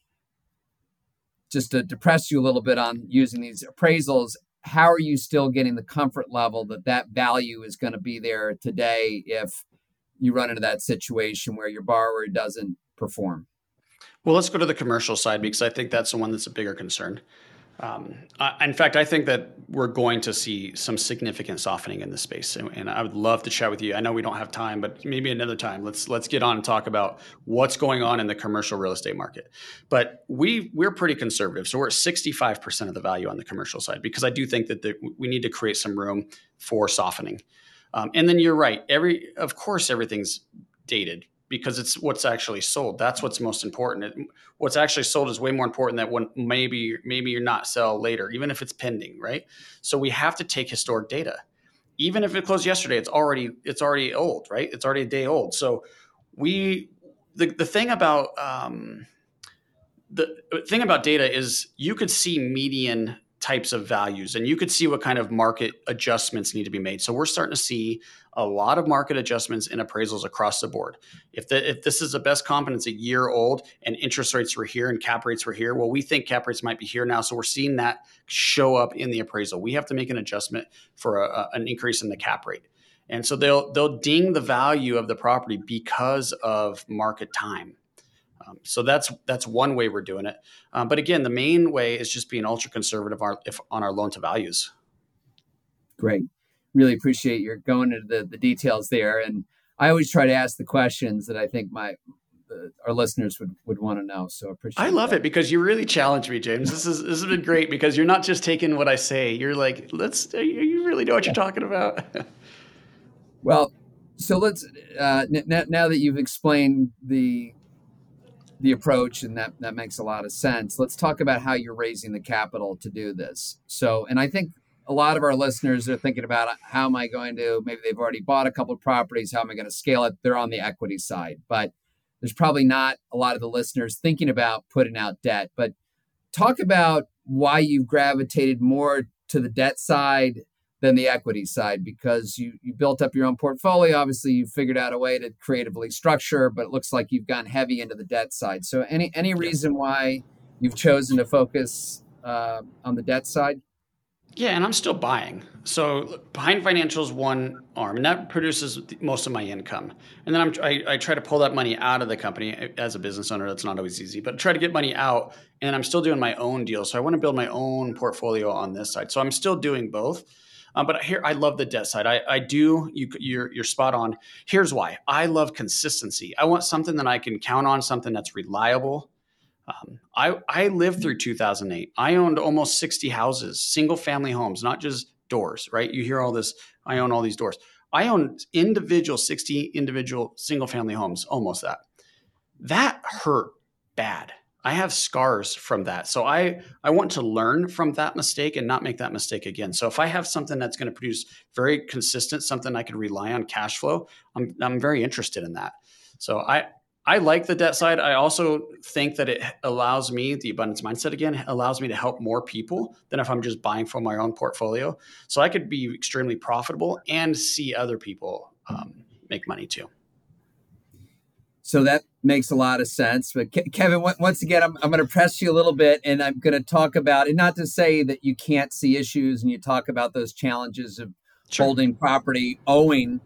just to depress you a little bit on using these appraisals, how are you still getting the comfort level that that value is going to be there today if you run into that situation where your borrower doesn't perform? Well, let's go to the commercial side because I think that's the one that's a bigger concern. Um, I, in fact, I think that we're going to see some significant softening in this space, and, and, I would love to chat with you. I know we don't have time, but maybe another time. Let's let's get on and talk about what's going on in the commercial real estate market. But we we're pretty conservative, so we're at sixty five percent of the value on the commercial side because I do think that the, we need to create some room for softening. Um, and then you're right. Every of course everything's dated because it's what's actually sold. That's what's most important. It, what's actually sold is way more important than when maybe maybe you're not sell later, even if it's pending, right? So we have to take historic data. Even if it closed yesterday, it's already it's already old, right? It's already a day old. So we the the thing about um, the thing about data is you could see median types of values and you could see what kind of market adjustments need to be made. So we're starting to see a lot of market adjustments in appraisals across the board. If, the, if this is the best comp and it's a year old and interest rates were here and cap rates were here well we think cap rates might be here now. So we're seeing that show up in the appraisal. We have to make an adjustment for a, a, an increase in the cap rate. And so they'll they'll ding the value of the property because of market time um, so that's that's one way we're doing it. Um, but again, the main way is just being ultra conservative our, if, on our loan to values. Great, really appreciate your going into the, the details there. And I always try to ask the questions that I think my uh, our listeners would, would want to know. So I appreciate. I love that. it because you really challenge me, James. This is this has been great because you're not just taking what I say. You're like, let's. You really know what you're talking about. well, so let's uh, n- now that you've explained the the approach, and that that makes a lot of sense. Let's talk about how you're raising the capital to do this. So, and I think a lot of our listeners are thinking about uh, how am I going to maybe they've already bought a couple of properties, how am I going to scale it? They're on the equity side, but there's probably not a lot of the listeners thinking about putting out debt. But talk about why you've gravitated more to the debt side than the equity side because you you built up your own portfolio. Obviously, you figured out a way to creatively structure, but it looks like you've gone heavy into the debt side. So, any any reason why you've chosen to focus uh, on the debt side? Yeah, and I'm still buying. So Pine Financial's, one arm, and that produces most of my income. And then I'm, I, I, try to pull that money out of the company as a business owner. That's not always easy, but try to get money out. And I'm still doing my own deal. So I want to build my own portfolio on this side. So I'm still doing both. Um, but here, I love the debt side. I, I do. You, you're you're spot on. Here's why. I love consistency. I want something that I can count on, something that's reliable. Um, I I lived through 2008. I owned almost 60 houses, single family homes, not just doors. Right? You hear all this. I own all these doors. I own individual 60 individual single family homes, almost that. That hurt bad. I have scars from that. So I I want to learn from that mistake and not make that mistake again. So if I have something that's going to produce very consistent, something I can rely on cash flow, I'm I'm very interested in that. So I I like the debt side. I also think that it allows me, the abundance mindset again, allows me to help more people than if I'm just buying from my own portfolio. So I could be extremely profitable and see other people um, make money too. So that makes a lot of sense. But Ke- Kevin, once again, I'm, I'm going to press you a little bit and I'm going to talk about, and not to say that you can't see issues and you talk about those challenges of sure. holding property owing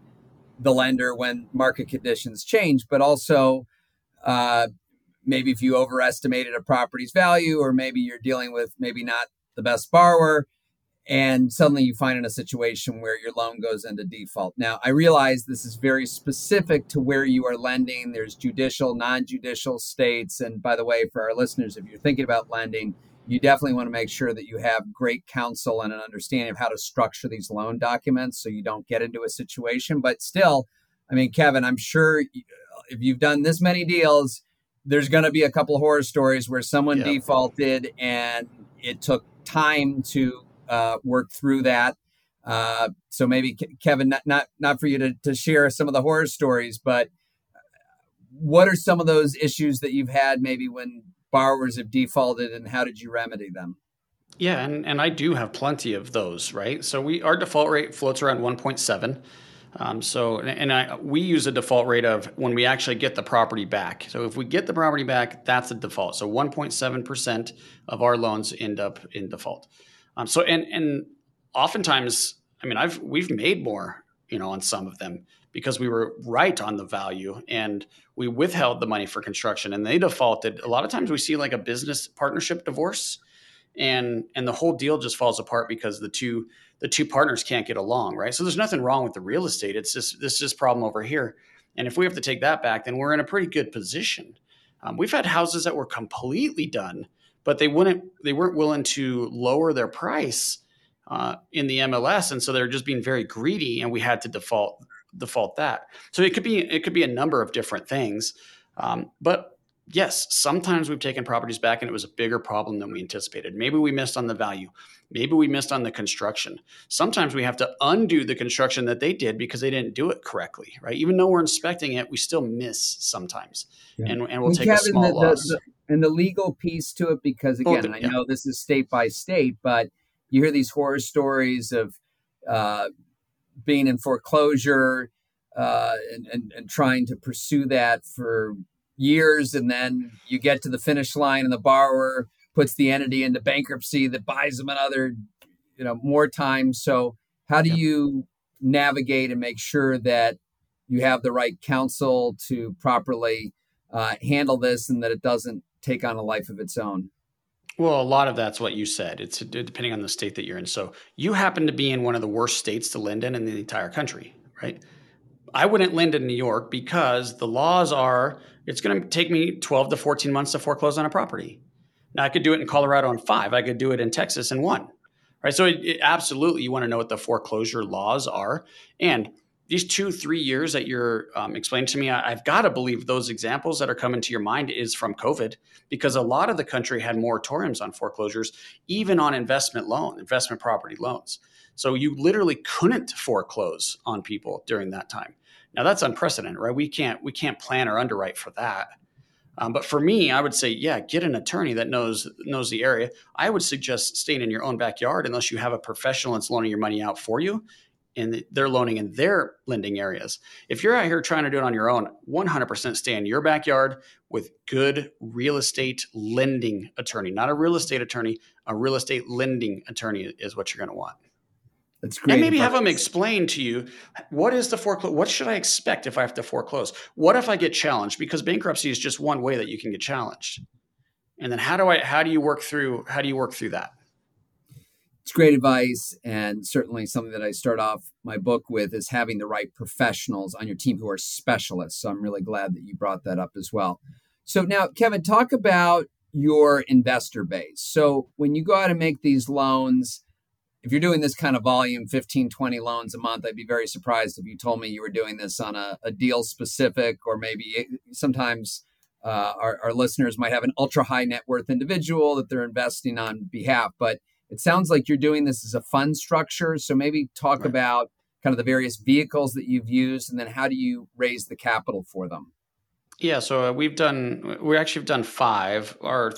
the lender when market conditions change, but also uh, maybe if you overestimated a property's value or maybe you're dealing with maybe not the best borrower and suddenly you find in a situation where your loan goes into default. Now, I realize this is very specific to where you are lending. There's judicial, non judicial states. And by the way, for our listeners, if you're thinking about lending, you definitely want to make sure that you have great counsel and an understanding of how to structure these loan documents so you don't get into a situation. But still, I mean, Kevin, I'm sure if you've done this many deals, there's going to be a couple of horror stories where someone yep. defaulted and it took time to uh, work through that. Uh, so maybe Kevin, not, not not for you to, to share some of the horror stories, but what are some of those issues that you've had maybe when borrowers have defaulted and how did you remedy them? Yeah, and, and I do have plenty of those, right? So we our default rate floats around 1.7. Um, so and I we use a default rate of when we actually get the property back. So if we get the property back, that's the default. So 1.7 percent of our loans end up in default. Um, so and and oftentimes, I mean, I've we've made more, you know, on some of them because we were right on the value and we withheld the money for construction and they defaulted. A lot of times we see like a business partnership divorce and and the whole deal just falls apart because the two the two partners can't get along, right? So there's nothing wrong with the real estate. It's just this is problem over here. And if we have to take that back, then we're in a pretty good position. Um, we've had houses that were completely done, but they wouldn't they weren't willing to lower their price uh, in the MLS, and so they're just being very greedy, and we had to default default that. So it could be it could be a number of different things. Um, but yes, sometimes we've taken properties back and it was a bigger problem than we anticipated. Maybe we missed on the value. Maybe we missed on the construction. Sometimes we have to undo the construction that they did because they didn't do it correctly, right? Even though we're inspecting it, we still miss sometimes, yeah. and, and we'll and take Kevin, a small the, loss. The, the, and the legal piece to it, because again, oh, yeah. I know this is state by state, but you hear these horror stories of uh, being in foreclosure uh, and, and, and trying to pursue that for years. And then you get to the finish line and the borrower puts the entity into bankruptcy that buys them another, you know, more time. So how do you navigate and make sure that you have the right counsel to properly uh, handle this and that it doesn't take on a life of its own? Well, a lot of that's what you said. It's depending on the state that you're in. So you happen to be in one of the worst states to lend in in the entire country, right? I wouldn't lend in New York because the laws are it's going to take me 12 to 14 months to foreclose on a property. Now I could do it in Colorado in five. I could do it in Texas in one, right? So it, it, absolutely, you want to know what the foreclosure laws are, and these two, three years that you're um, explaining to me, I, have got to believe those examples that are coming to your mind is from COVID, because a lot of the country had moratoriums on foreclosures, even on investment loan, investment property loans. So you literally couldn't foreclose on people during that time. Now that's unprecedented, right? We can't we can't plan or underwrite for that. Um, but for me, I would say, yeah, get an attorney that knows knows the area. I would suggest staying in your own backyard unless you have a professional that's loaning your money out for you and they're loaning in their lending areas. If you're out here trying to do it on your own, 100% stay in your backyard with good real estate lending attorney, not a real estate attorney, a real estate lending attorney is what you're going to want. That's great. And maybe advice. have them explain to you what is the foreclose. What should I expect if I have to foreclose? What if I get challenged? Because bankruptcy is just one way that you can get challenged. And then how do I? How do you work through? How do you work through that? It's great advice and certainly something that I start off my book with is having the right professionals on your team who are specialists. So I'm really glad that you brought that up as well. So now, Kevin, talk about your investor base. So when you go out and make these loans, if you're doing this kind of volume 15 20 loans a month i'd be very surprised if you told me you were doing this on a, a deal specific or maybe sometimes uh, our, our listeners might have an ultra high net worth individual that they're investing on behalf but it sounds like you're doing this as a fund structure. So maybe talk right. about kind of the various vehicles that you've used and then how do you raise the capital for them? Yeah, so uh, we've done, we actually have done five. Our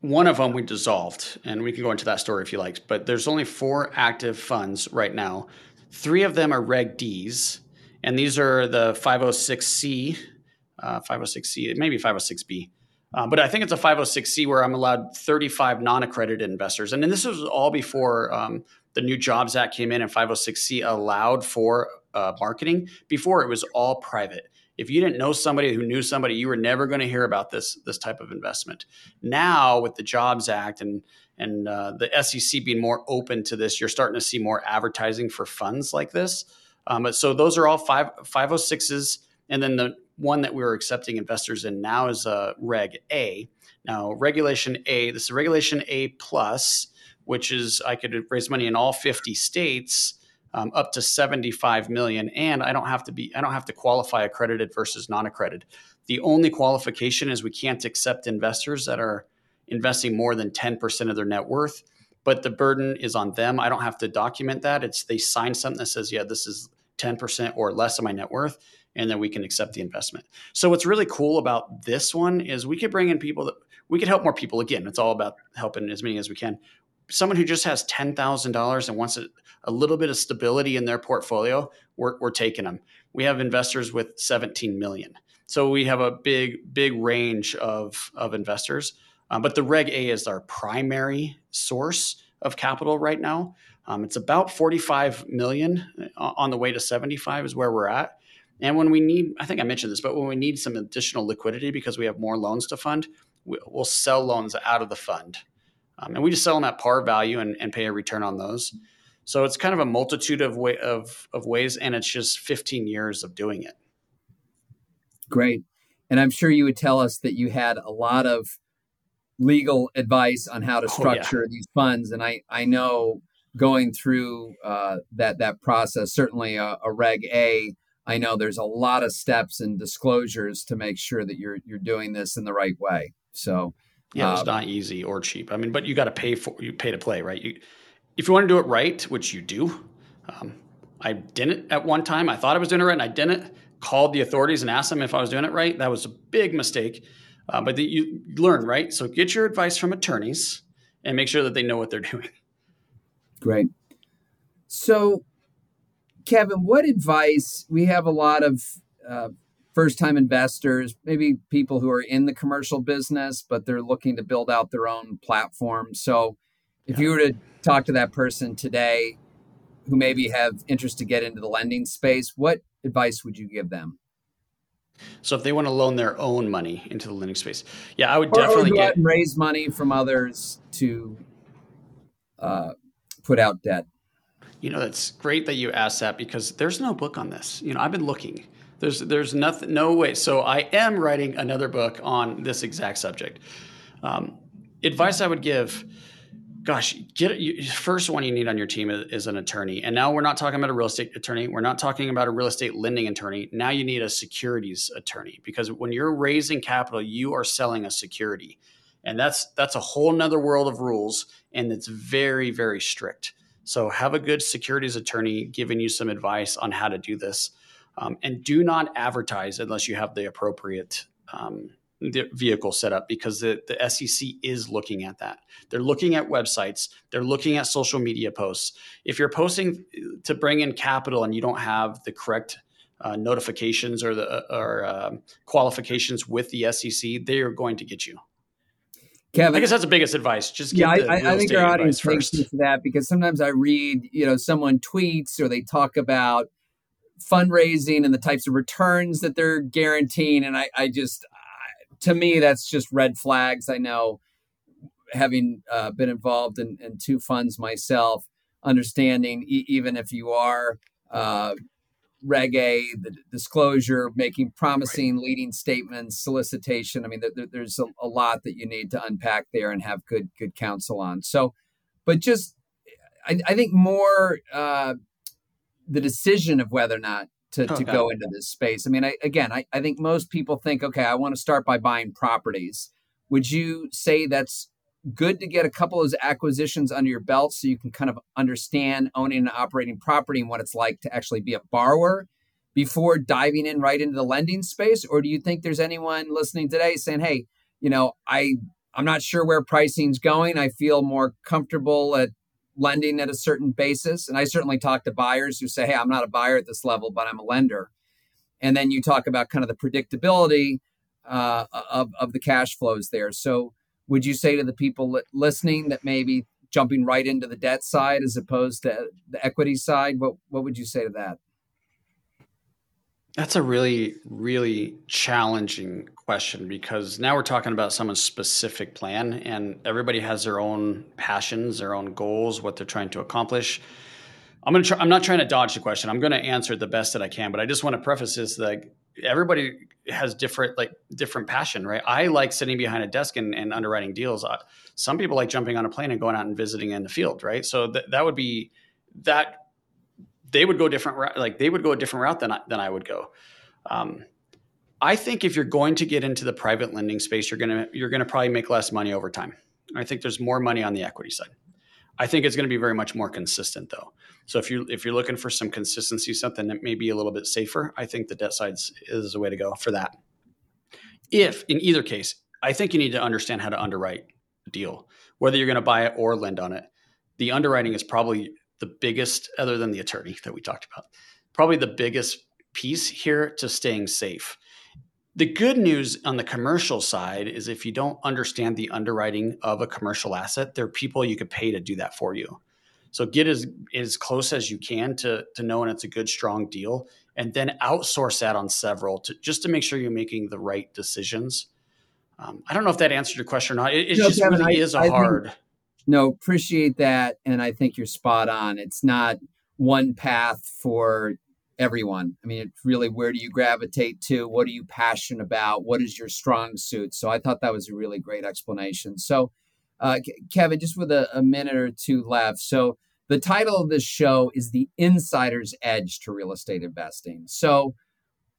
one of them we dissolved, and we can go into that story if you like. But there's only four active funds right now. Three of them are Reg Ds, and these are the 506C, uh, 506C, maybe 506B. Uh, but I think it's a 506c where I'm allowed 35 non-accredited investors, and then this was all before um, the new Jobs Act came in, and 506c allowed for uh, marketing. Before it was all private, If you didn't know somebody who knew somebody, you were never going to hear about this this type of investment. Now, with the Jobs Act and and uh, the SEC being more open to this, you're starting to see more advertising for funds like this. Um, so those are all five 506s, and then the one that we're accepting investors in now is a Reg A. Now, Regulation A, this is Regulation A plus, which is I could raise money in all 50 states um, up to 75 million, and I don't have to be I don't have to qualify accredited versus non-accredited. The only qualification is we can't accept investors that are investing more than 10% of their net worth but the burden is on them i don't have to document that it's they sign something that says yeah this is 10% or less of my net worth and then we can accept the investment. So what's really cool about this one is we could bring in people that we could help more people. Again it's all about helping as many as we can. Someone who just has $10000 and wants a, a, little bit of stability in their portfolio we're, we're taking them. We have investors with 17 million. So we have a big big range of of investors. Um, but the Reg A is our primary source of capital right now. Um, it's about 45 million uh, on the way to 75 is where we're at. And when we need, I think I mentioned this, but when we need some additional liquidity because we have more loans to fund, we'll sell loans out of the fund. Um, and we just sell them at par value and, and, pay a return on those. So it's kind of a multitude of, way, of, of ways, and it's just 15 years of doing it. Great. And I'm sure you would tell us that you had a lot of legal advice on how to structure oh, yeah. these funds. And I, I know going through uh, that that process, certainly a, a, Reg A, I know there's a lot of steps and disclosures to make sure that you're you're doing this in the right way. So yeah, it's um, not easy or cheap. I mean, but you got to pay for you pay to play, right? You if you want to do it right, which you do. Um, I didn't at one time. I thought I was doing it right, and I didn't. Called the authorities and asked them if I was doing it right. That was a big mistake. Uh, but the, you learn, right? So get your advice from attorneys and make sure that they know what they're doing. Great. So, Kevin, what advice? We have a lot of uh, first time investors, maybe people who are in the commercial business, but they're looking to build out their own platform. So, if yeah. you were to talk to that person today who maybe have interest to get into the lending space, what advice would you give them? So if they want to loan their own money into the lending space, yeah, I would or, definitely get raise money from others to uh, put out debt. You know, that's great that you asked that because there's no book on this. You know, I've been looking. There's there's nothing, no way. So I am writing another book on this exact subject. Um, advice I would give gosh, get you, first one you need on your team is, is, an attorney. And now we're not talking about a real estate attorney. We're not talking about a real estate lending attorney. Now you need a securities attorney because when you're raising capital, you are selling a security. And that's that's a whole nother world of rules and it's very, very strict. So have a good securities attorney giving you some advice on how to do this. Um, and do not advertise unless you have the appropriate um, the vehicle set up because the, the SEC is looking at that. They're looking at websites, they're looking at social media posts. If you're posting to bring in capital and you don't have the correct uh, notifications or the or uh, qualifications with the SEC, they are going to get you. Kevin, I guess that's the biggest advice. Just yeah, I, I, think our audience takes me to that because sometimes I read, you know, someone tweets or they talk about fundraising and the types of returns that they're guaranteeing, and I, I just to me, that's just red flags. I know, having uh, been involved in, in, two funds myself, understanding e- even if you are uh, Reg A, the disclosure, making promising right. leading statements, solicitation. I mean, th- there's a, a, lot that you need to unpack there and have good good counsel on. So, but just I, I think more uh, the decision of whether or not to, okay. to go into this space. I mean, I, again, I, I think most people think, okay, I want to start by buying properties. Would you say that's good to get a couple of those acquisitions under your belt so you can kind of understand owning and operating property and what it's like to actually be a borrower before diving in right into the lending space? Or do you think there's anyone listening today saying, hey, you know, I I'm not sure where pricing's going. I feel more comfortable at lending at a certain basis. And I certainly talk to buyers who say, hey, I'm not a buyer at this level, but I'm a lender. And then you talk about kind of the predictability uh, of, of the cash flows there. So, would you say to the people listening that maybe jumping right into the debt side as opposed to the equity side? What, what would you say to that? That's a really, really challenging question because now we're talking about someone's specific plan, and everybody has their own passions, their own goals, what they're trying to accomplish. I'm gonna. Try, I'm not trying to dodge the question. I'm going to answer it the best that I can, but I just want to preface this that everybody has different like different passion, right? I like sitting behind a desk and, and underwriting deals. Uh, some people like jumping on a plane and going out and visiting in the field, right? So th- that would be that they would go different like they would go a different route than I, than I would go. Um, I think if you're going to get into the private lending space, you're gonna you're gonna probably make less money over time. I think there's more money on the equity side. I think it's going to be very much more consistent though. So if you if you're looking for some consistency, something that may be a little bit safer, I think the debt side is the way to go for that. If in either case, I think you need to understand how to underwrite a deal, whether you're going to buy it or lend on it. The underwriting is probably the biggest, other than the attorney that we talked about, probably the biggest piece here to staying safe. The good news on the commercial side is if you don't understand the underwriting of a commercial asset, there are people you could pay to do that for you. So get as as close as you can to to knowing it's a good strong deal, and then outsource that on several to just to make sure you're making the right decisions. Um, I don't know if that answered your question or not. It, it no, just Kevin, really I, is a I hard. Think, no, appreciate that, and I think you're spot on. It's not one path for everyone. I mean, it's really where do you gravitate to? What are you passionate about? What is your strong suit? So I thought that was a really great explanation. So, uh, Kevin, just with a, a minute or two left. So, the title of this show is The Insider's Edge to Real Estate Investing. So,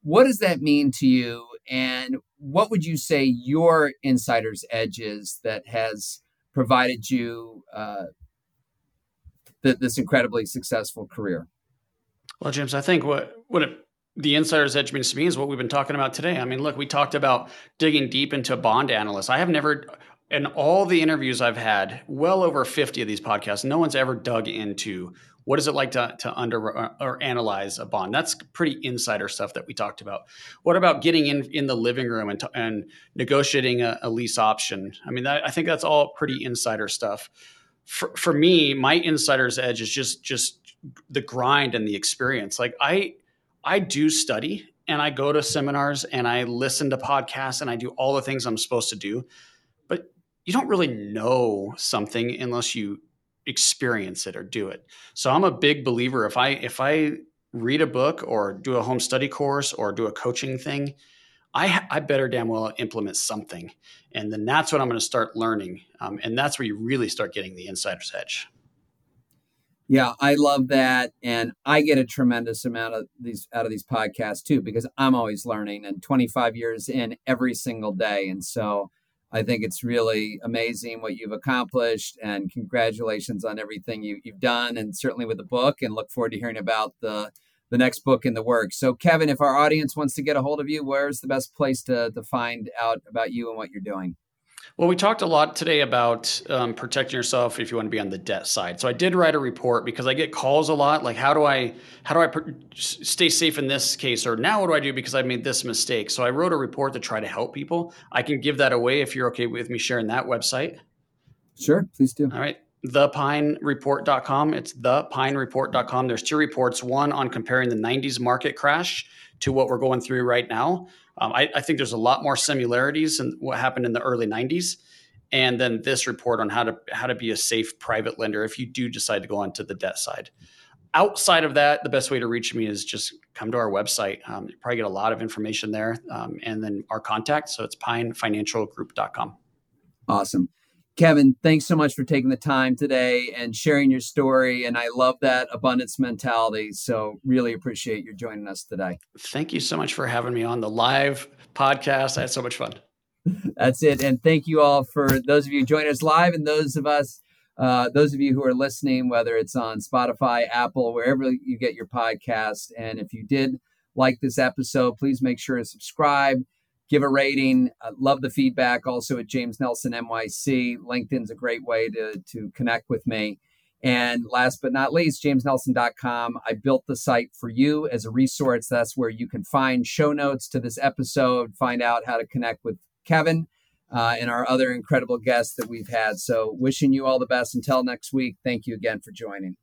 what does that mean to you? And what would you say your insider's edge is that has provided you uh, th- this incredibly successful career? Well, James, I think what what it, the insider's edge means to me is what we've been talking about today. I mean, look, we talked about digging deep into bond analysts. I have never, in all the interviews I've had, well over 50 of these podcasts, no one's ever dug into what is it like to, to under uh, or analyze a bond. That's pretty insider stuff that we talked about. What about getting in in the living room and, and negotiating a, a lease option? I mean, that, I think that's all pretty insider stuff. For, for me, my insider's edge is just just the grind and the experience. Like I I do study and I go to seminars and I listen to podcasts and I do all the things I'm supposed to do. You don't really know something unless you experience it or do it. So I'm a big believer if I if I read a book or do a home study course or do a coaching thing, I, I better damn well implement something. And then that's what I'm going to start learning. Um, and that's where you really start getting the insider's edge. Yeah, I love that, and I get a tremendous amount of these out of these podcasts too because I'm always learning, and 25 years in every single day, and so I think it's really amazing what you've accomplished, and congratulations on everything you, you've done, and certainly with the book, and look forward to hearing about the the next book in the works. So, Kevin, if our audience wants to get a hold of you, where's the best place to to find out about you and what you're doing? Well, we talked a lot today about um, protecting yourself if you want to be on the debt side. So I did write a report because I get calls a lot. Like, how do I how do I pr- stay safe in this case? Or now what do I do because I made this mistake? So I wrote a report to try to help people. I can give that away if you're okay with me sharing that website. Sure, please do. All right thepinereport.com. It's thepinereport.com. There's two reports, one on comparing the 90s market crash to what we're going through right now. Um, I, I, think there's a lot more similarities in what happened in the early 90s. And then this report on how to how to be a safe private lender if you do decide to go onto the debt side. Outside of that, the best way to reach me is just come to our website. Um, you probably get a lot of information there, um, and then our contact. So it's pinefinancialgroup.com. Awesome. Kevin, thanks so much for taking the time today and sharing your story. And I love that abundance mentality. So, really appreciate you joining us today. Thank you so much for having me on the live podcast. I had so much fun. That's it. And thank you all for those of you joining us live and those of us, uh, those of you who are listening, whether it's on Spotify, Apple, wherever you get your podcast. And if you did like this episode, please make sure to subscribe give a rating. Uh, love the feedback also at James Nelson NYC. LinkedIn's a great way to, to connect with me. And last but not least, jamesnelson.com. I built the site for you as a resource. That's where you can find show notes to this episode, find out how to connect with Kevin uh, and our other incredible guests that we've had. So, wishing you all the best. Until next week, thank you again for joining.